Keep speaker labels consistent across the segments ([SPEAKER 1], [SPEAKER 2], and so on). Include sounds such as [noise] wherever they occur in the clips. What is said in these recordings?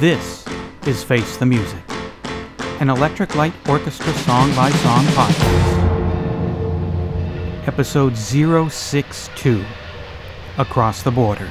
[SPEAKER 1] This is Face the Music, an Electric Light Orchestra song by song podcast. Episode 062 Across the Border.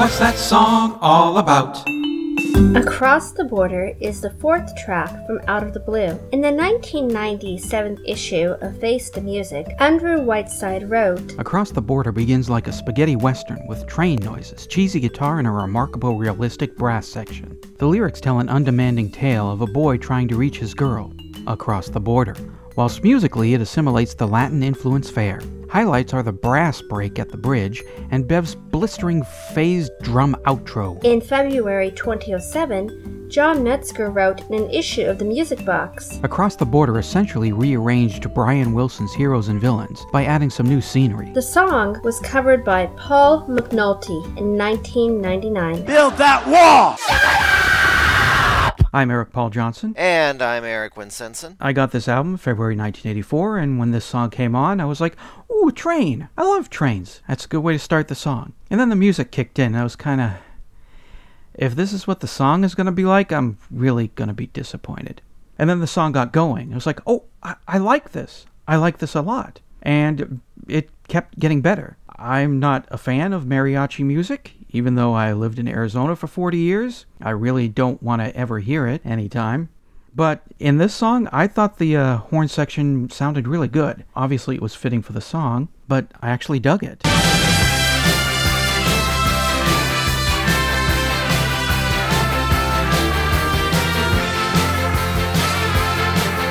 [SPEAKER 1] What's that song all about?
[SPEAKER 2] Across the Border is the fourth track from Out of the Blue. In the 1997 issue of Face the Music, Andrew Whiteside wrote,
[SPEAKER 1] Across the Border begins like a spaghetti western with train noises, cheesy guitar, and a remarkable realistic brass section. The lyrics tell an undemanding tale of a boy trying to reach his girl across the border, whilst musically it assimilates the Latin influence fare. Highlights are the brass break at the bridge and Bev's blistering phased drum outro.
[SPEAKER 2] In February 2007, John Metzger wrote in an issue of the Music Box,
[SPEAKER 1] Across the Border essentially rearranged Brian Wilson's Heroes and Villains by adding some new scenery.
[SPEAKER 2] The song was covered by Paul McNulty in 1999.
[SPEAKER 3] Build that wall!
[SPEAKER 1] I'm Eric Paul Johnson.
[SPEAKER 4] And I'm Eric Winsenson.
[SPEAKER 1] I got this album February 1984, and when this song came on, I was like, ooh, a train. I love trains. That's a good way to start the song. And then the music kicked in, and I was kind of. If this is what the song is going to be like, I'm really going to be disappointed. And then the song got going. I was like, oh, I, I like this. I like this a lot. And it kept getting better. I'm not a fan of mariachi music, even though I lived in Arizona for 40 years. I really don't want to ever hear it anytime. But in this song, I thought the uh, horn section sounded really good. Obviously, it was fitting for the song, but I actually dug it.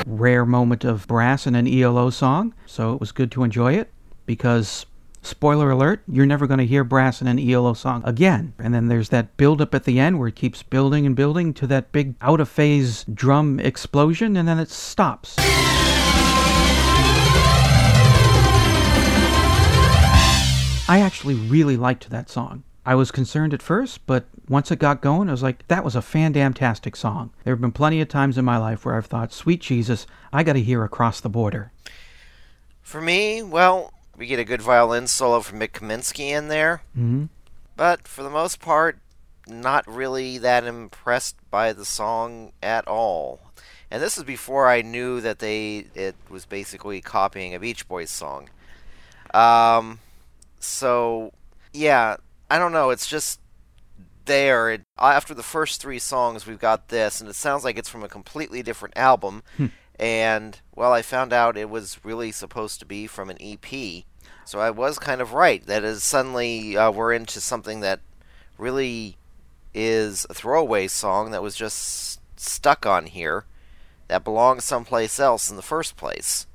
[SPEAKER 1] Rare moment of brass in an ELO song, so it was good to enjoy it because spoiler alert, you're never going to hear brass in an ELO song again. And then there's that build up at the end where it keeps building and building to that big out of phase drum explosion and then it stops. I actually really liked that song. I was concerned at first, but once it got going, I was like, that was a fan-damtastic song. There have been plenty of times in my life where I've thought, sweet Jesus, I gotta hear Across the Border.
[SPEAKER 4] For me, well, we get a good violin solo from Mik Kaminski in there,
[SPEAKER 1] hmm
[SPEAKER 4] but for the most part, not really that impressed by the song at all. And this is before I knew that they it was basically copying a Beach Boys song. Um, so yeah, I don't know. It's just there. It, after the first three songs, we've got this, and it sounds like it's from a completely different album. And well, I found out it was really supposed to be from an EP. So I was kind of right. That is suddenly uh, we're into something that really is a throwaway song that was just stuck on here that belongs someplace else in the first place.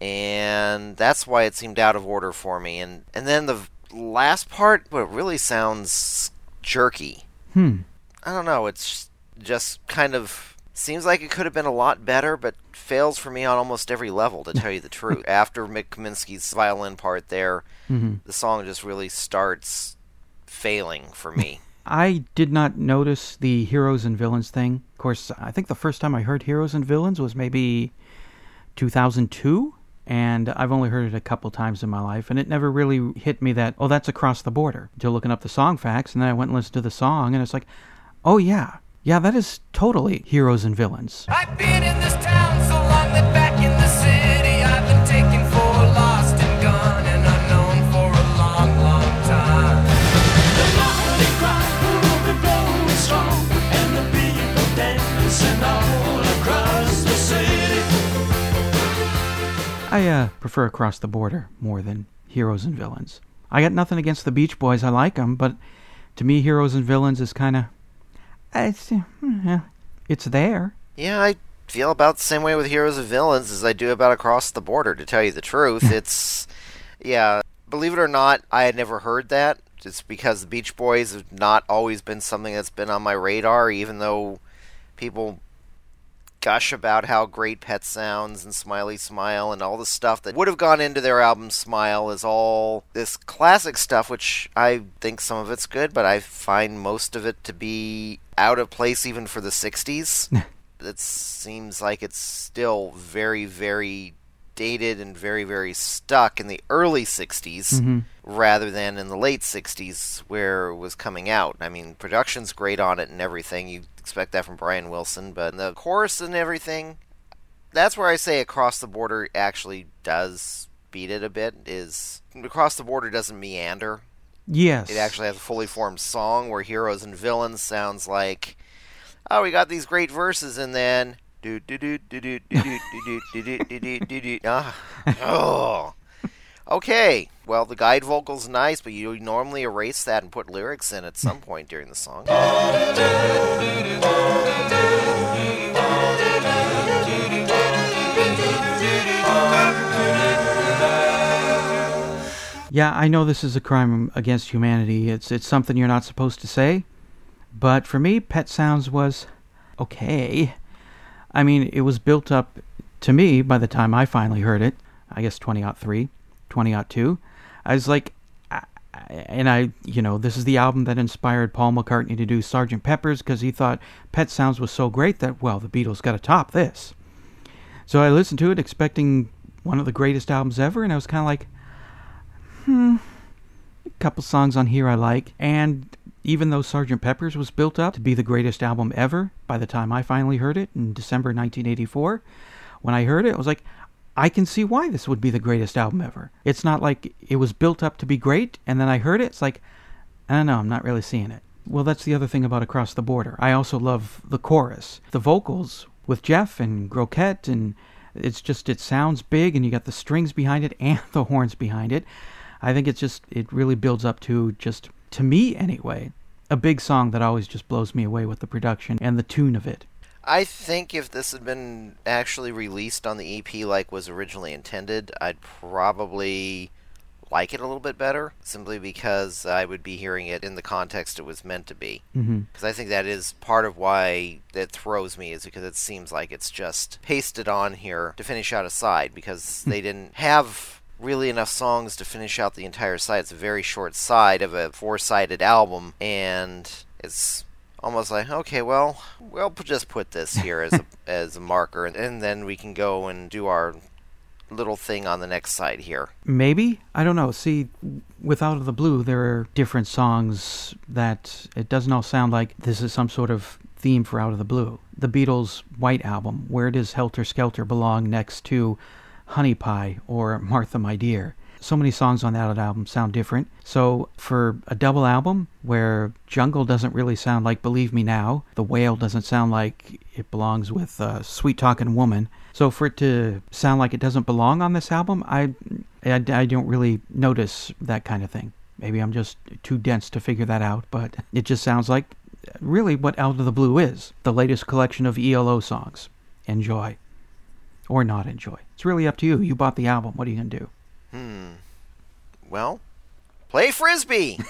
[SPEAKER 4] and that's why it seemed out of order for me. And and then the last part, well, it really sounds jerky.
[SPEAKER 1] Hmm.
[SPEAKER 4] I don't know. It's just kind of seems like it could have been a lot better, but fails for me on almost every level. To tell you the [laughs] truth, after Mik Kaminski's violin part there,
[SPEAKER 1] hmm
[SPEAKER 4] the song just really starts failing for me.
[SPEAKER 1] I did not notice the heroes and villains thing. Of course, I think the first time I heard heroes and villains was maybe 2002, and I've only heard it a couple times in my life, and it never really hit me that, oh, that's across the border, until looking up the song facts, and then I went and listened to the song, and it's like, oh, yeah, yeah, that is totally heroes and villains.
[SPEAKER 3] I've been in this town so long that back in the city I've been taken for lost and gone and unknown for a long, long time. The cry, the blow is strong, and the people dancing all across the city.
[SPEAKER 1] I uh, prefer Across the Border more than Heroes and Villains. I got nothing against the Beach Boys, I like them, but to me, Heroes and Villains is kind of it's uh, it's there.
[SPEAKER 4] Yeah, I feel about the same way with Heroes and Villains as I do about Across the Border, to tell you the truth. [laughs] it's, yeah, believe it or not, I had never heard that. It's because the Beach Boys have not always been something that's been on my radar, even though people gush about how great Pet sounds and Smiley Smile and all the stuff that would have gone into their album Smile is all this classic stuff, which I think some of it's good, but I find most of it to be out of place even for the 60s. [laughs] it seems like it's still very, very dated and very, very stuck in the early 60s
[SPEAKER 1] Mhm.
[SPEAKER 4] Rather than in the late 60s where it was coming out. I mean, production's great on it and everything. You expect that from Brian Wilson, but the chorus and everything, that's where I say Across the Border actually does beat it a bit. Is Across the Border doesn't meander.
[SPEAKER 1] Yes.
[SPEAKER 4] It actually has a fully formed song where heroes and villains sounds like, oh, we got these great verses, and then do do do do do do do do do do do do do do. Ah, oh. Okay, well, the guide vocal's nice, but you normally erase that and put lyrics in at some hmm. point during the song.
[SPEAKER 1] Yeah, I know this is a crime against humanity. It's it's something you're not supposed to say, but for me, Pet Sounds was okay. I mean, it was built up to me by the time I finally heard it. I guess 2003, 2002. I was like, and I, you know, this is the album that inspired Paul McCartney to do Sgt. Pepper's because he thought Pet Sounds was so great that well, the Beatles got to top this. So I listened to it expecting one of the greatest albums ever, and I was kind of like, hmm, a couple songs on here I like, and even though Sgt. Pepper's was built up to be the greatest album ever by the time I finally heard it in December 1984, when I heard it, I was like, I can see why this would be the greatest album ever. It's not like it was built up to be great, and then I heard it, it's like, I don't know, I'm not really seeing it. Well, that's the other thing about Across the Border. I also love the chorus. The vocals with Jeff and Groucutt, and it's just, it sounds big, and you got the strings behind it [laughs] and the horns behind it. I think it's just it really builds up to just to me anyway, a big song that always just blows me away with the production and the tune of it.
[SPEAKER 4] I think if this had been actually released on the EP like was originally intended, I'd probably like it a little bit better, simply because I would be hearing it in the context it was meant to be.
[SPEAKER 1] mm-hmm.
[SPEAKER 4] Because I think that is part of why it throws me, is because it seems like it's just pasted on here to finish out a side, because they didn't have really enough songs to finish out the entire side. It's a very short side of a four sided album, and it's almost like, okay, well, we'll just put this here as a, [laughs] as a marker, and, and then we can go and do our little thing on the next side here.
[SPEAKER 1] Maybe I don't know. See, with Out of the Blue, there are different songs that it doesn't all sound like this is some sort of theme for Out of the Blue. The Beatles' White Album, where does Helter Skelter belong next to Honey Pie or Martha My Dear? So many songs on that album sound different. So for a double album where Jungle doesn't really sound like Believe Me Now, The Whale doesn't sound like it belongs with uh, Sweet Talking Woman. So for it to sound like it doesn't belong on this album, I, I, I don't really notice that kind of thing. Maybe I'm just too dense to figure that out, but it just sounds like really what Out of the Blue is the latest collection of ELO songs. Enjoy. Or not enjoy. It's really up to you. You bought the album. What are you going to do?
[SPEAKER 4] Hmm. Well, play frisbee. [laughs]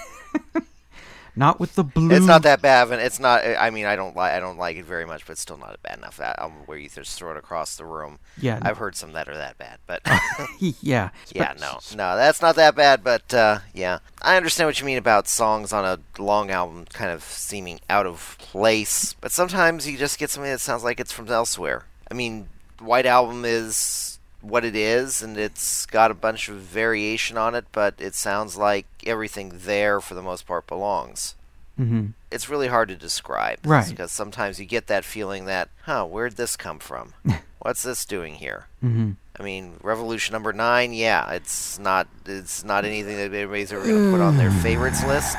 [SPEAKER 1] Not with the blue.
[SPEAKER 4] It's not that bad. and It's not. I mean, I don't like. I don't like it very much, but it's still not bad enough. That um, where you just throw it across the room.
[SPEAKER 1] Yeah.
[SPEAKER 4] I've heard some that are that bad, but [laughs]
[SPEAKER 1] yeah. [laughs]
[SPEAKER 4] yeah, no, no, that's not that bad. But uh, yeah, I understand what you mean about songs on a long album kind of seeming out of place. But sometimes you just get something that sounds like it's from elsewhere. I mean, White Album is what it is, and it's got a bunch of variation on it, but it sounds like everything there, for the most part, belongs
[SPEAKER 1] Mhm.
[SPEAKER 4] it's really hard to describe.
[SPEAKER 1] Right.
[SPEAKER 4] Because sometimes you get that feeling that, huh, where'd this come from? [laughs] What's this doing here?
[SPEAKER 1] Mhm.
[SPEAKER 4] I mean, Revolution number nine, yeah, it's not it's not anything that anybody's ever gonna put on their favorites list.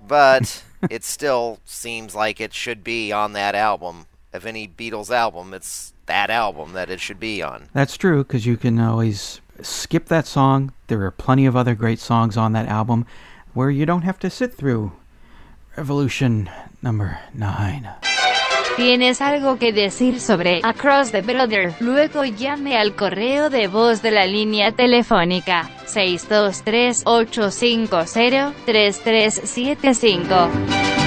[SPEAKER 4] But it still seems like it should be on that album of any Beatles album, it's that album that it should be on.
[SPEAKER 1] That's true, because you can always skip that song. There are plenty of other great songs on that album where you don't have to sit through Revolution number 9.
[SPEAKER 5] ¿Tienes algo que decir sobre Across the Border? Luego llame al correo de voz de la línea telefónica 623-850-3375.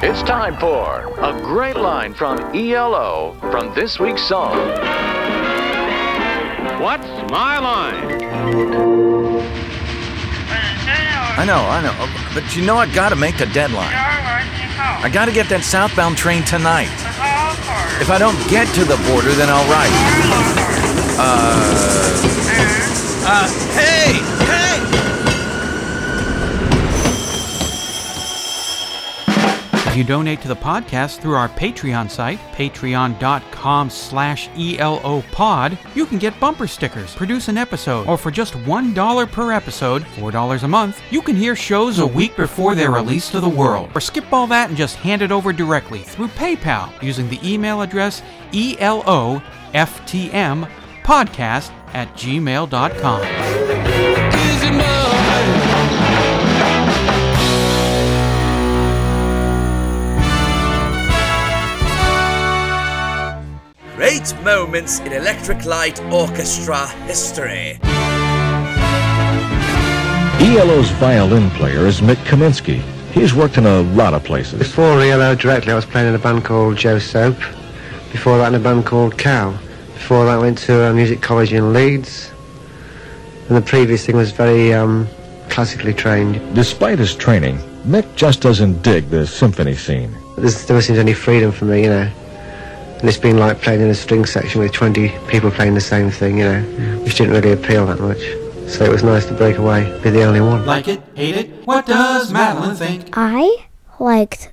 [SPEAKER 6] It's time for a great line from ELO from this week's song.
[SPEAKER 7] What's my line?
[SPEAKER 8] I know, I know. But you know I gotta make the deadline. I gotta get that southbound train tonight. If I don't get to the border, then I'll write. Uh. Uh, hey! Hey!
[SPEAKER 1] You donate to the podcast through our Patreon site, patreon.com slash elopod, you can get bumper stickers, produce an episode, or for just $1 per episode, $4 a month, you can hear shows a week before they're released to the world. Or skip all that and just hand it over directly through PayPal using the email address E eloftmpodcast at gmail.com.
[SPEAKER 9] Great moments in Electric Light Orchestra history.
[SPEAKER 10] ELO's violin player is Mik Kaminski. He's worked in a lot of places.
[SPEAKER 11] Before ELO directly, I was playing in a band called Joe Soap. Before that, in a band called Cow. Before that, I went to a music college in Leeds. And the previous thing was very um, classically trained.
[SPEAKER 10] Despite his training, Mick just doesn't dig the symphony scene.
[SPEAKER 11] There's never seems any freedom for me, you know. And it's been like playing in a string section with 20 people playing the same thing, you know, which didn't really appeal that much. So it was nice to break away, be the only one.
[SPEAKER 1] Like it? Hate it? What does Madeline think?
[SPEAKER 12] I liked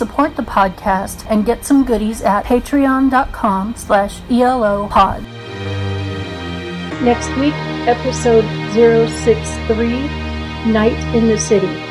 [SPEAKER 13] support the podcast and get some goodies at patreon.com slash elopod. Next week, episode 063, Night in the City.